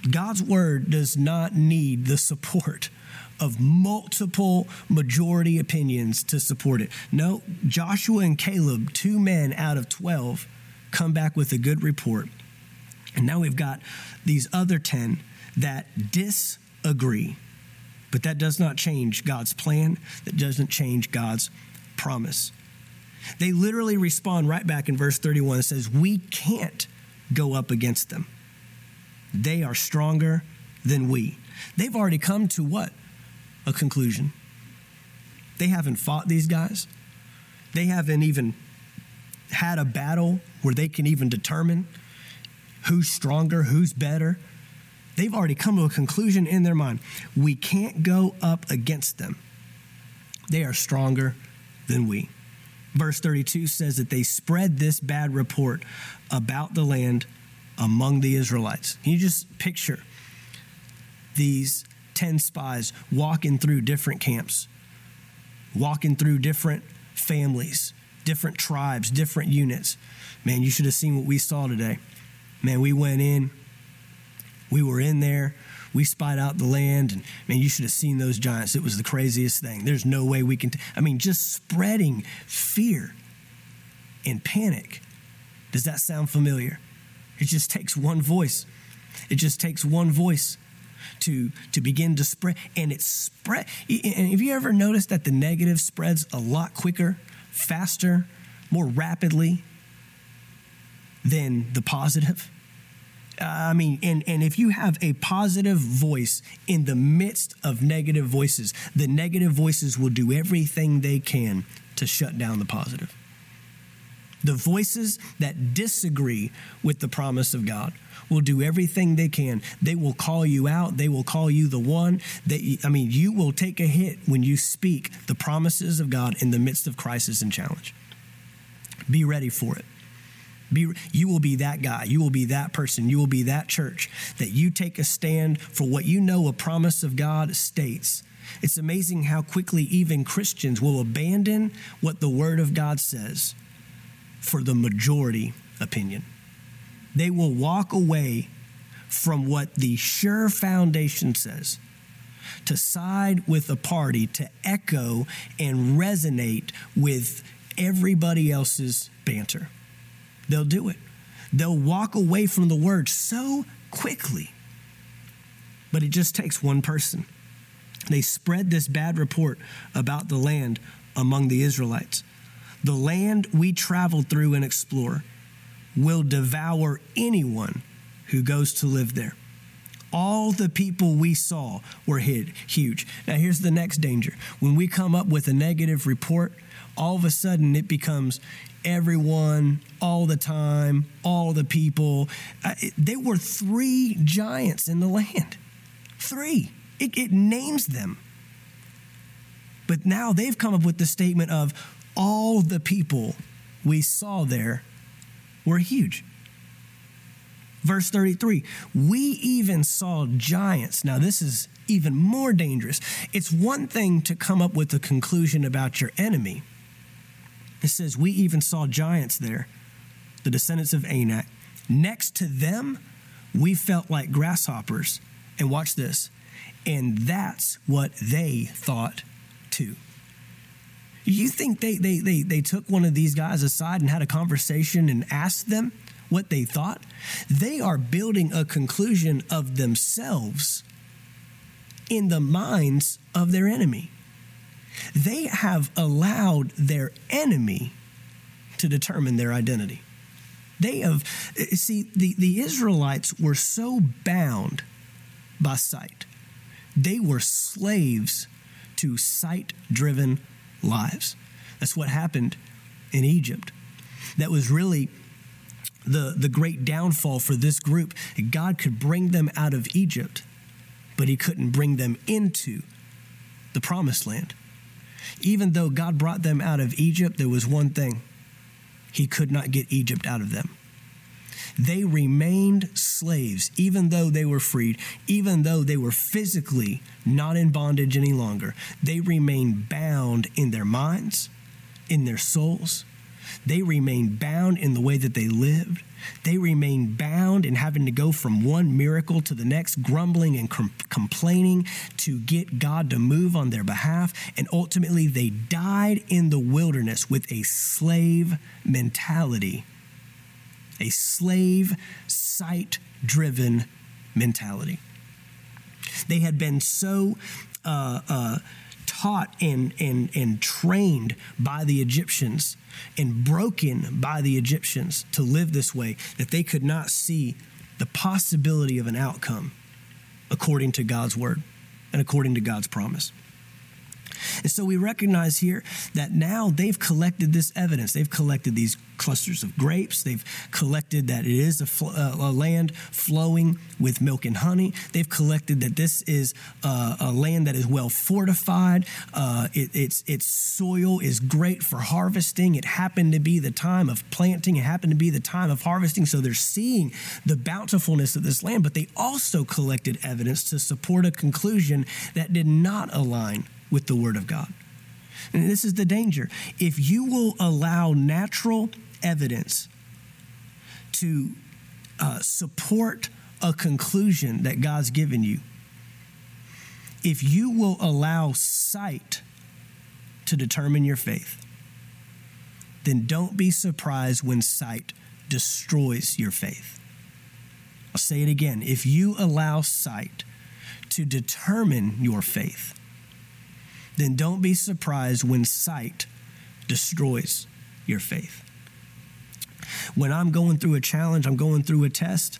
God's word does not need the support of multiple majority opinions to support it. No, Joshua and Caleb, two men out of 12, come back with a good report. And now we've got these other 10 that disagree. But that does not change God's plan, that doesn't change God's promise. They literally respond right back in verse 31. It says, We can't go up against them. They are stronger than we. They've already come to what? A conclusion. They haven't fought these guys. They haven't even had a battle where they can even determine who's stronger, who's better. They've already come to a conclusion in their mind. We can't go up against them. They are stronger than we. Verse 32 says that they spread this bad report about the land among the Israelites. Can you just picture these 10 spies walking through different camps, walking through different families, different tribes, different units. Man, you should have seen what we saw today. Man, we went in, we were in there, we spied out the land, and man, you should have seen those giants. It was the craziest thing. There's no way we can, t- I mean, just spreading fear and panic. Does that sound familiar? It just takes one voice. It just takes one voice to, to begin to spread. And it spread. And have you ever noticed that the negative spreads a lot quicker, faster, more rapidly than the positive. Uh, I mean, and, and if you have a positive voice in the midst of negative voices, the negative voices will do everything they can to shut down the positive. The voices that disagree with the promise of God will do everything they can. They will call you out. They will call you the one that, I mean, you will take a hit when you speak the promises of God in the midst of crisis and challenge. Be ready for it. Be, you will be that guy. You will be that person. You will be that church that you take a stand for what you know a promise of God states. It's amazing how quickly even Christians will abandon what the Word of God says for the majority opinion. They will walk away from what the sure foundation says to side with a party to echo and resonate with everybody else's banter. They'll do it. They'll walk away from the word so quickly. But it just takes one person. They spread this bad report about the land among the Israelites. The land we travel through and explore will devour anyone who goes to live there. All the people we saw were hid, huge. Now, here's the next danger. When we come up with a negative report, all of a sudden it becomes everyone, all the time, all the people. Uh, it, there were three giants in the land. Three. It, it names them. But now they've come up with the statement of all the people we saw there were huge. Verse 33 We even saw giants. Now, this is even more dangerous. It's one thing to come up with a conclusion about your enemy. It says, We even saw giants there, the descendants of Anak. Next to them, we felt like grasshoppers. And watch this. And that's what they thought too. You think they, they, they, they took one of these guys aside and had a conversation and asked them what they thought? They are building a conclusion of themselves in the minds of their enemy. They have allowed their enemy to determine their identity. They have, see, the, the Israelites were so bound by sight, they were slaves to sight driven lives. That's what happened in Egypt. That was really the, the great downfall for this group. God could bring them out of Egypt, but He couldn't bring them into the promised land. Even though God brought them out of Egypt, there was one thing He could not get Egypt out of them. They remained slaves, even though they were freed, even though they were physically not in bondage any longer. They remained bound in their minds, in their souls. They remained bound in the way that they lived. They remained bound in having to go from one miracle to the next, grumbling and com- complaining to get God to move on their behalf. And ultimately, they died in the wilderness with a slave mentality a slave, sight driven mentality. They had been so uh, uh, taught and, and, and trained by the Egyptians and broken by the Egyptians to live this way that they could not see the possibility of an outcome according to God's word and according to God's promise. And so we recognize here that now they've collected this evidence. They've collected these clusters of grapes. They've collected that it is a, fl- uh, a land flowing with milk and honey. They've collected that this is uh, a land that is well fortified. Uh, it, its, its soil is great for harvesting. It happened to be the time of planting, it happened to be the time of harvesting. So they're seeing the bountifulness of this land, but they also collected evidence to support a conclusion that did not align with the Word of God. And this is the danger. If you will allow natural evidence to uh, support a conclusion that God's given you, if you will allow sight to determine your faith, then don't be surprised when sight destroys your faith. I'll say it again. If you allow sight to determine your faith, then don't be surprised when sight destroys your faith. when I'm going through a challenge, I'm going through a test,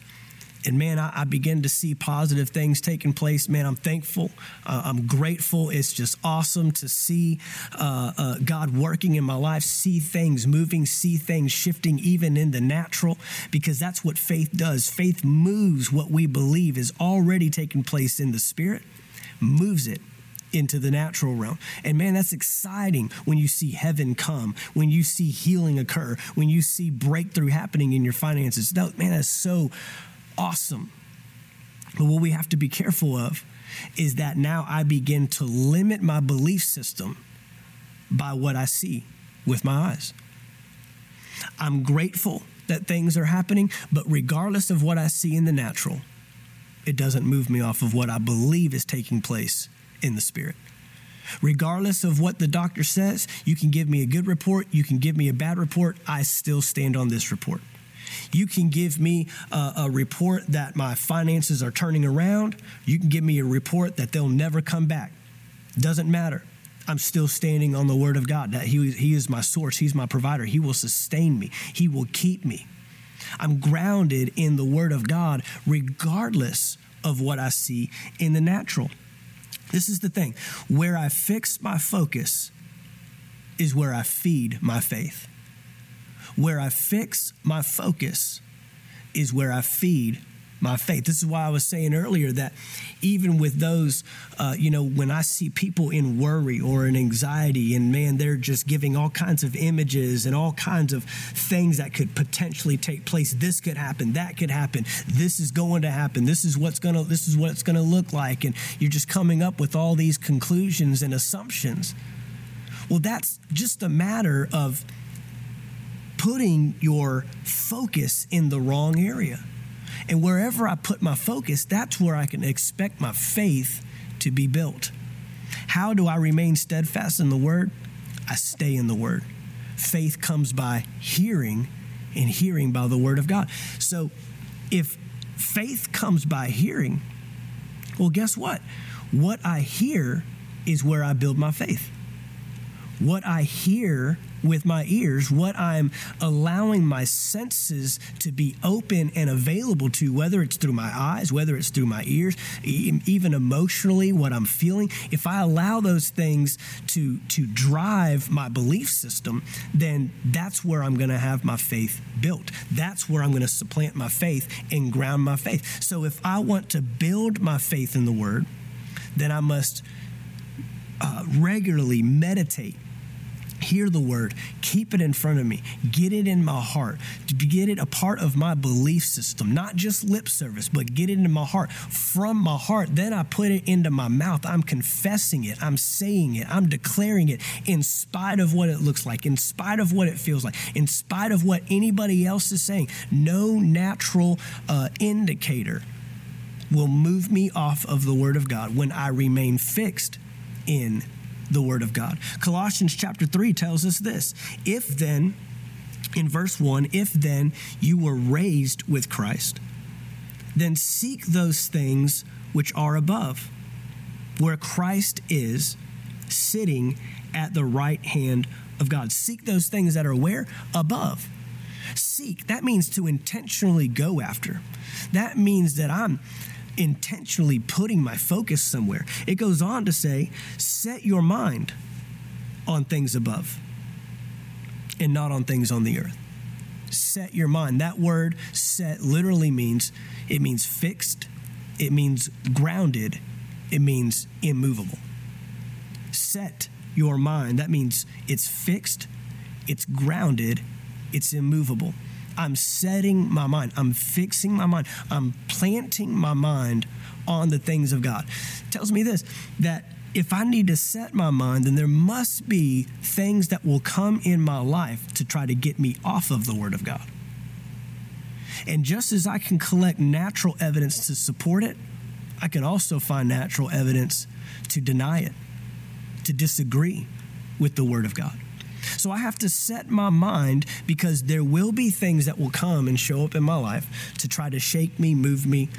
and man, I, I, begin to see positive things taking place. Man, I'm thankful. Uh, I'm grateful. It's just awesome to see uh, uh, God working in my life, see things moving, see things shifting, even in the natural, because that's what faith does. Faith moves what we believe is already taking place in the spirit, moves it into the natural realm. And man, that's exciting when you see heaven come, when you see healing occur, when you see breakthrough happening in your finances. That, man, that's so awesome. But what we have to be careful of is that now I begin to limit my belief system by what I see with my eyes. I'm grateful that things are happening, but regardless of what I see in the natural, it doesn't move me off of what I believe is taking place in the spirit. Regardless of what the doctor says, you can give me a good report, you can give me a bad report, I still stand on this report. You can give me a, a, report that my finances are turning around. You can give me a report that they'll never come back. Doesn't matter. I'm still standing on the word of God. That he, he is my source. He's my provider. He will sustain me. He will keep me. I'm grounded in the word of God regardless of what I see in the natural. This is the thing where I fix my focus is where I feed my faith. Where I fix my focus is where I feed my faith. This is why I was saying earlier that even with those, uh, you know, when I see people in worry or in anxiety, and man, they're just giving all kinds of images and all kinds of things that could potentially take place. This could happen, that could happen, this is going to happen, this is what's gonna, this is what it's gonna look like, and you're just coming up with all these conclusions and assumptions. Well, that's just a matter of putting your focus in the wrong area. And wherever I put my focus, that's where I can expect my faith to be built. How do I remain steadfast in the word? I stay in the word. Faith comes by hearing, and hearing by the word of God. So if faith comes by hearing, well, guess what? What I hear is where I build my faith. What I hear with my ears, what I'm allowing my senses to be open and available to, whether it's through my eyes, whether it's through my ears, even emotionally, what I'm feeling. If I allow those things to, to drive my belief system, then that's where I'm going to have my faith built. That's where I'm going to supplant my faith and ground my faith. So if I want to build my faith in the Word, then I must uh, regularly meditate hear the word, keep it in front of me, get it in my heart, get it a part of my belief system, not just lip service, but get it in my heart. From my heart, then I put it into my mouth. I'm confessing it, I'm saying it, I'm declaring it in spite of what it looks like, in spite of what it feels like, in spite of what anybody else is saying. No natural uh, indicator will move me off of the Word of God when I remain fixed in the Word of God. Colossians chapter 3 tells us this If then, in verse 1, if then you were raised with Christ, then seek those things which are above, where Christ is sitting at the right hand of God. Seek those things that are where? Above. Seek, that means to intentionally go after. That means that I'm intentionally putting my focus somewhere. It goes on to say, set your mind on things above and not on things on the earth. Set your mind. That word set literally means it means fixed, it means grounded, it means immovable. Set your mind. That means it's fixed, it's grounded, it's immovable. I'm setting my mind, I'm fixing my mind, I'm planting my mind on the things of God. It tells me this that if I need to set my mind, then there must be things that will come in my life to try to get me off of the Word of God. And just as I can collect natural evidence to support it, I can also find natural evidence to deny it, to disagree with the Word of God. So I have to set my mind because there will be things that will come and show up in my life to try to shake me, move me,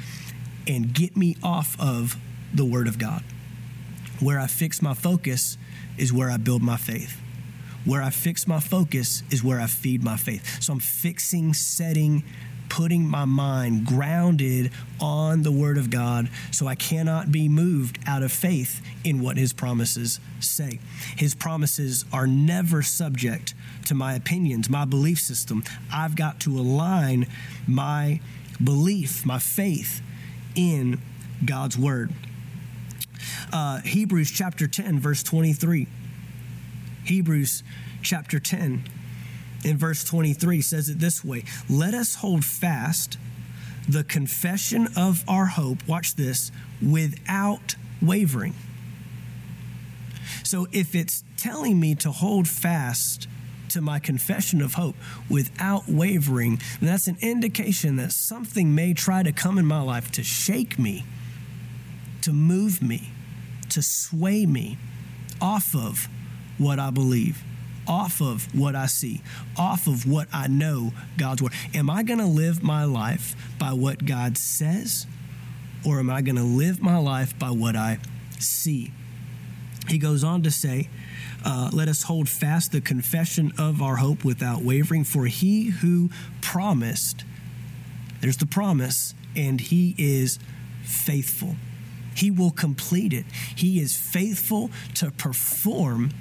and get me off of the Word of God. Where I fix my focus is where I build my faith. Where I fix my focus is where I feed my faith. So I'm fixing, setting, putting my mind grounded on the Word of God so I cannot be moved out of faith in what His promises say. His promises are never subject to my opinions, my belief system. I've got to align my belief, my faith in God's Word. Uh, Hebrews chapter 10, verse 23. Hebrews chapter 10 in verse 23 says it this way Let us hold fast the confession of our hope, watch this, without wavering. So if it's telling me to hold fast to my confession of hope without wavering, that's an indication that something may try to come in my life to shake me, to move me, to sway me off of what I believe off of what I see, off of what I know God's word. Am I going to live my life by what God says, or am I going to live my life by what I see? He goes on to say, uh, let us hold fast the confession of our hope without wavering, for he who promised, there's the promise, and he is faithful. He will complete it. He is faithful to perform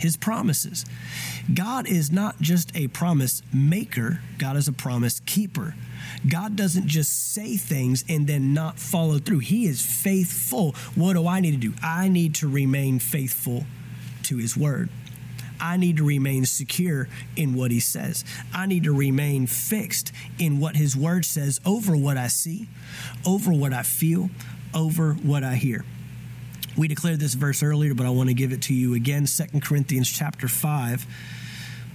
his promises. God is not just a promise maker, God is a promise keeper. God doesn't just say things and then not follow through. He is faithful. What do I need to do? I need to remain faithful to His word. I need to remain secure in what He says. I need to remain fixed in what His word says over what I see, over what I feel, over what I hear. We declared this verse earlier, but I want to give it to you again. Second Corinthians chapter 5.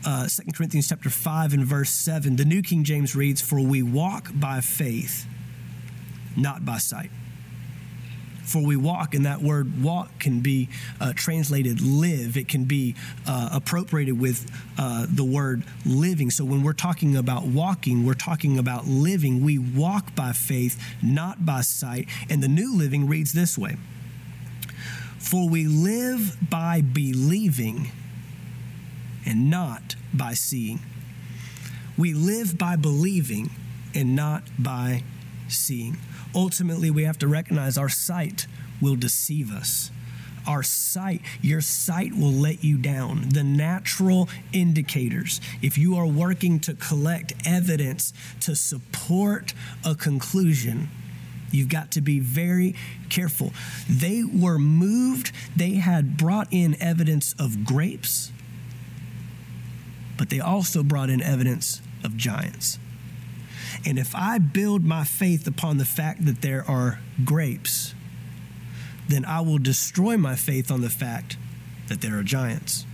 Uh, 2 Corinthians chapter 5 and verse 7. The New King James reads, For we walk by faith, not by sight. For we walk, and that word walk can be uh, translated live. It can be uh, appropriated with uh, the word living. So when we're talking about walking, we're talking about living. We walk by faith, not by sight. And the New Living reads this way for we live by believing and not by seeing. We live by believing and not by seeing. Ultimately, we have to recognize our sight will deceive us. Our sight, your sight will let you down. The natural indicators, if you are working to collect evidence to support a conclusion, You've got to be very careful. They were moved, they had brought in evidence of grapes, but they also brought in evidence of giants. And if I build my faith upon the fact that there are grapes, then I will destroy my faith on the fact that there are giants.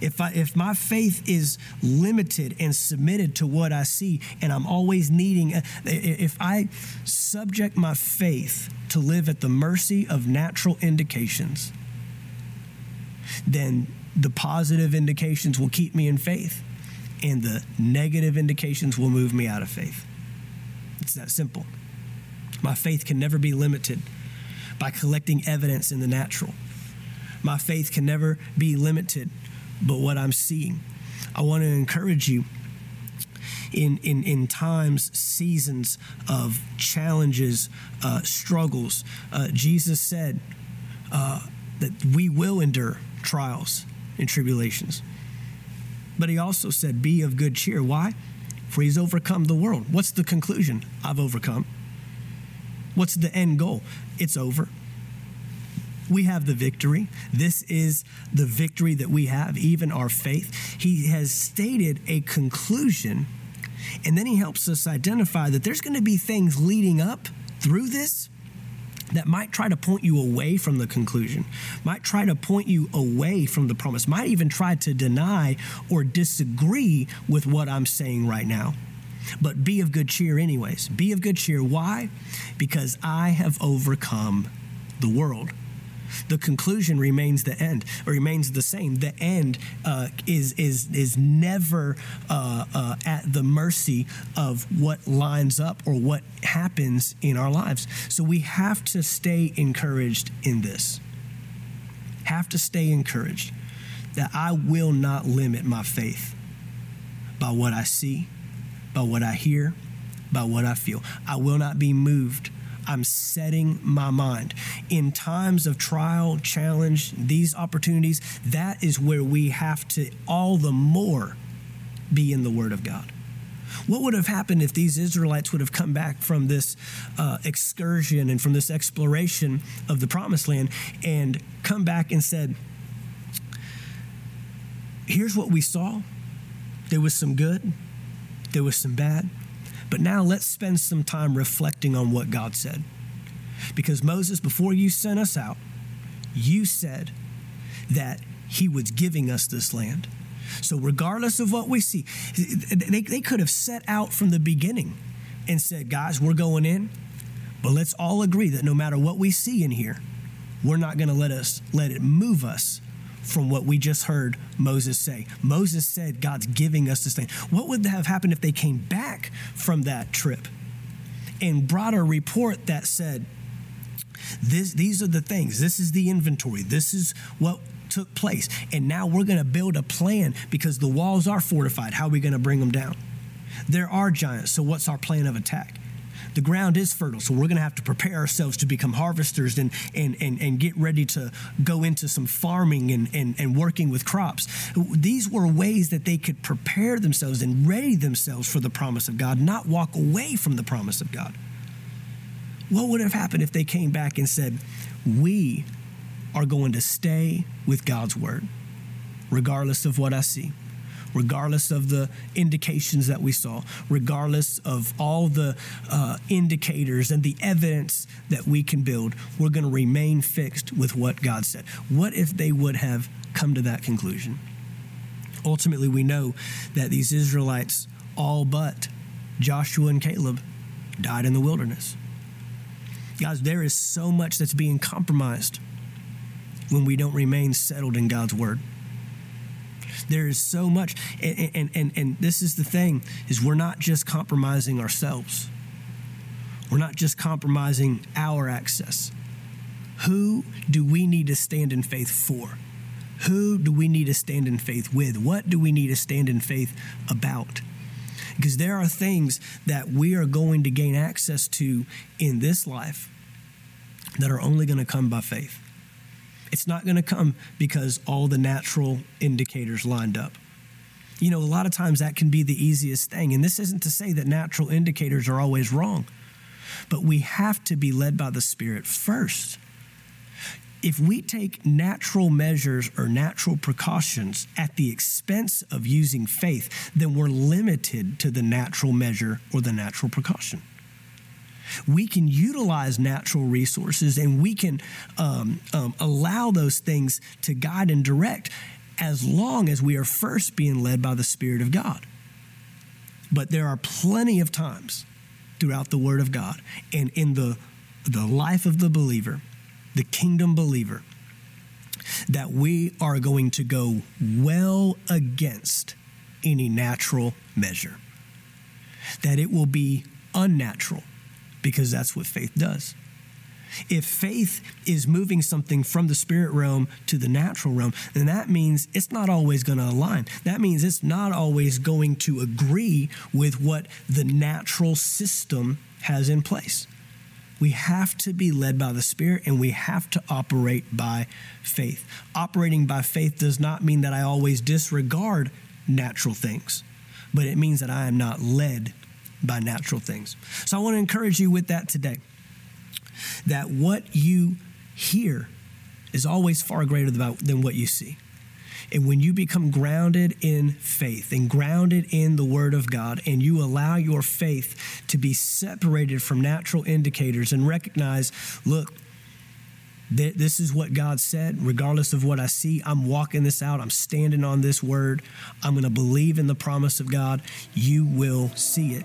If, I, if my faith is limited and submitted to what I see, and I'm always needing, uh, if I subject my faith to live at the mercy of natural indications, then the positive indications will keep me in faith, and the negative indications will move me out of faith. It's that simple. My faith can never be limited by collecting evidence in the natural. My faith can never be limited but what I'm seeing. I want to encourage you in, in, in times, seasons of challenges, uh, struggles. Uh, Jesus said uh, that we will endure trials and tribulations. But he also said, Be of good cheer. Why? For he's overcome the world. What's the conclusion? I've overcome. What's the end goal? It's over we have the victory. This is the victory that we have, even our faith. He has stated a conclusion, and then he helps us identify that there's going to be things leading up through this that might try to point you away from the conclusion, might try to point you away from the promise, might even try to deny or disagree with what I'm saying right now. But be of good cheer, anyways. Be of good cheer. Why? Because I have overcome the world the conclusion remains the end, or remains the same. The end uh, is is is never uh, uh, at the mercy of what lines up or what happens in our lives. So we have to stay encouraged in this. Have to stay encouraged that I will not limit my faith by what I see, by what I hear, by what I feel. I will not be moved. I'm setting my mind. In times of trial, challenge, these opportunities, that is where we have to all the more be in the Word of God. What would have happened if these Israelites would have come back from this uh, excursion and from this exploration of the promised land and come back and said, Here's what we saw. There was some good, there was some bad, but now let's spend some time reflecting on what God said. Because Moses, before you sent us out, you said that He was giving us this land. So, regardless of what we see, they, they could have set out from the beginning and said, guys, we're going in, but let's all agree that no matter what we see in here, we're not going to let us let it move us from what we just heard Moses say. Moses said, God's giving us this thing. What would have happened if they came back from that trip and brought a report that said, this, these are the things, this is the inventory, this is what took place. And now we're going to build a plan because the walls are fortified. How are we going to bring them down? There are giants, so what's our plan of attack? The ground is fertile, so we're going to have to prepare ourselves to become harvesters and, and, and, and get ready to go into some farming and, and, and working with crops. These were ways that they could prepare themselves and ready themselves for the promise of God, not walk away from the promise of God. What would have happened if they came back and said, We are going to stay with God's word, regardless of what I see? Regardless of the indications that we saw, regardless of all the uh, indicators and the evidence that we can build, we're going to remain fixed with what God said. What if they would have come to that conclusion? Ultimately, we know that these Israelites, all but Joshua and Caleb, died in the wilderness. Guys, there is so much that's being compromised when we don't remain settled in God's word. There is so much, and, and, and, and this is the thing, is we're not just compromising ourselves. We're not just compromising our access. Who do we need to stand in faith for? Who do we need to stand in faith with? What do we need to stand in faith about? Because there are things that we are going to gain access to in this life that are only going to come by faith. It's not going to come because all the natural indicators lined up. You know, a lot of times that can be the easiest thing. And this isn't to say that natural indicators are always wrong, but we have to be led by the Spirit first. If we take natural measures or natural precautions at the expense of using faith, then we're limited to the natural measure or the natural precaution we can utilize natural resources and we can um, um, allow those things to guide and direct as long as we are first being led by the Spirit of God. But there are plenty of times throughout the Word of God and in the, the life of the believer, the kingdom believer, that we are going to go well against any natural measure. That it will be unnatural because that's what faith does. If faith is moving something from the spirit realm to the natural realm, then that means it's not always going to align. That means it's not always going to agree with what the natural system has in place. We have to be led by the Spirit and we have to operate by faith. Operating by faith does not mean that I always disregard natural things, but it means that I am not led by natural things. So I want to encourage you with that today that what you hear is always far greater than what you see. And when you become grounded in faith and grounded in the Word of God, and you allow your faith to be separated from natural indicators and recognize, look, this is what God said, regardless of what I see. I'm walking this out. I'm standing on this word. I'm going to believe in the promise of God. You will see it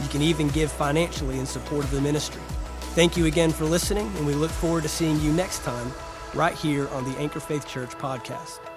You can even give financially in support of the ministry. Thank you again for listening, and we look forward to seeing you next time right here on the Anchor Faith Church podcast.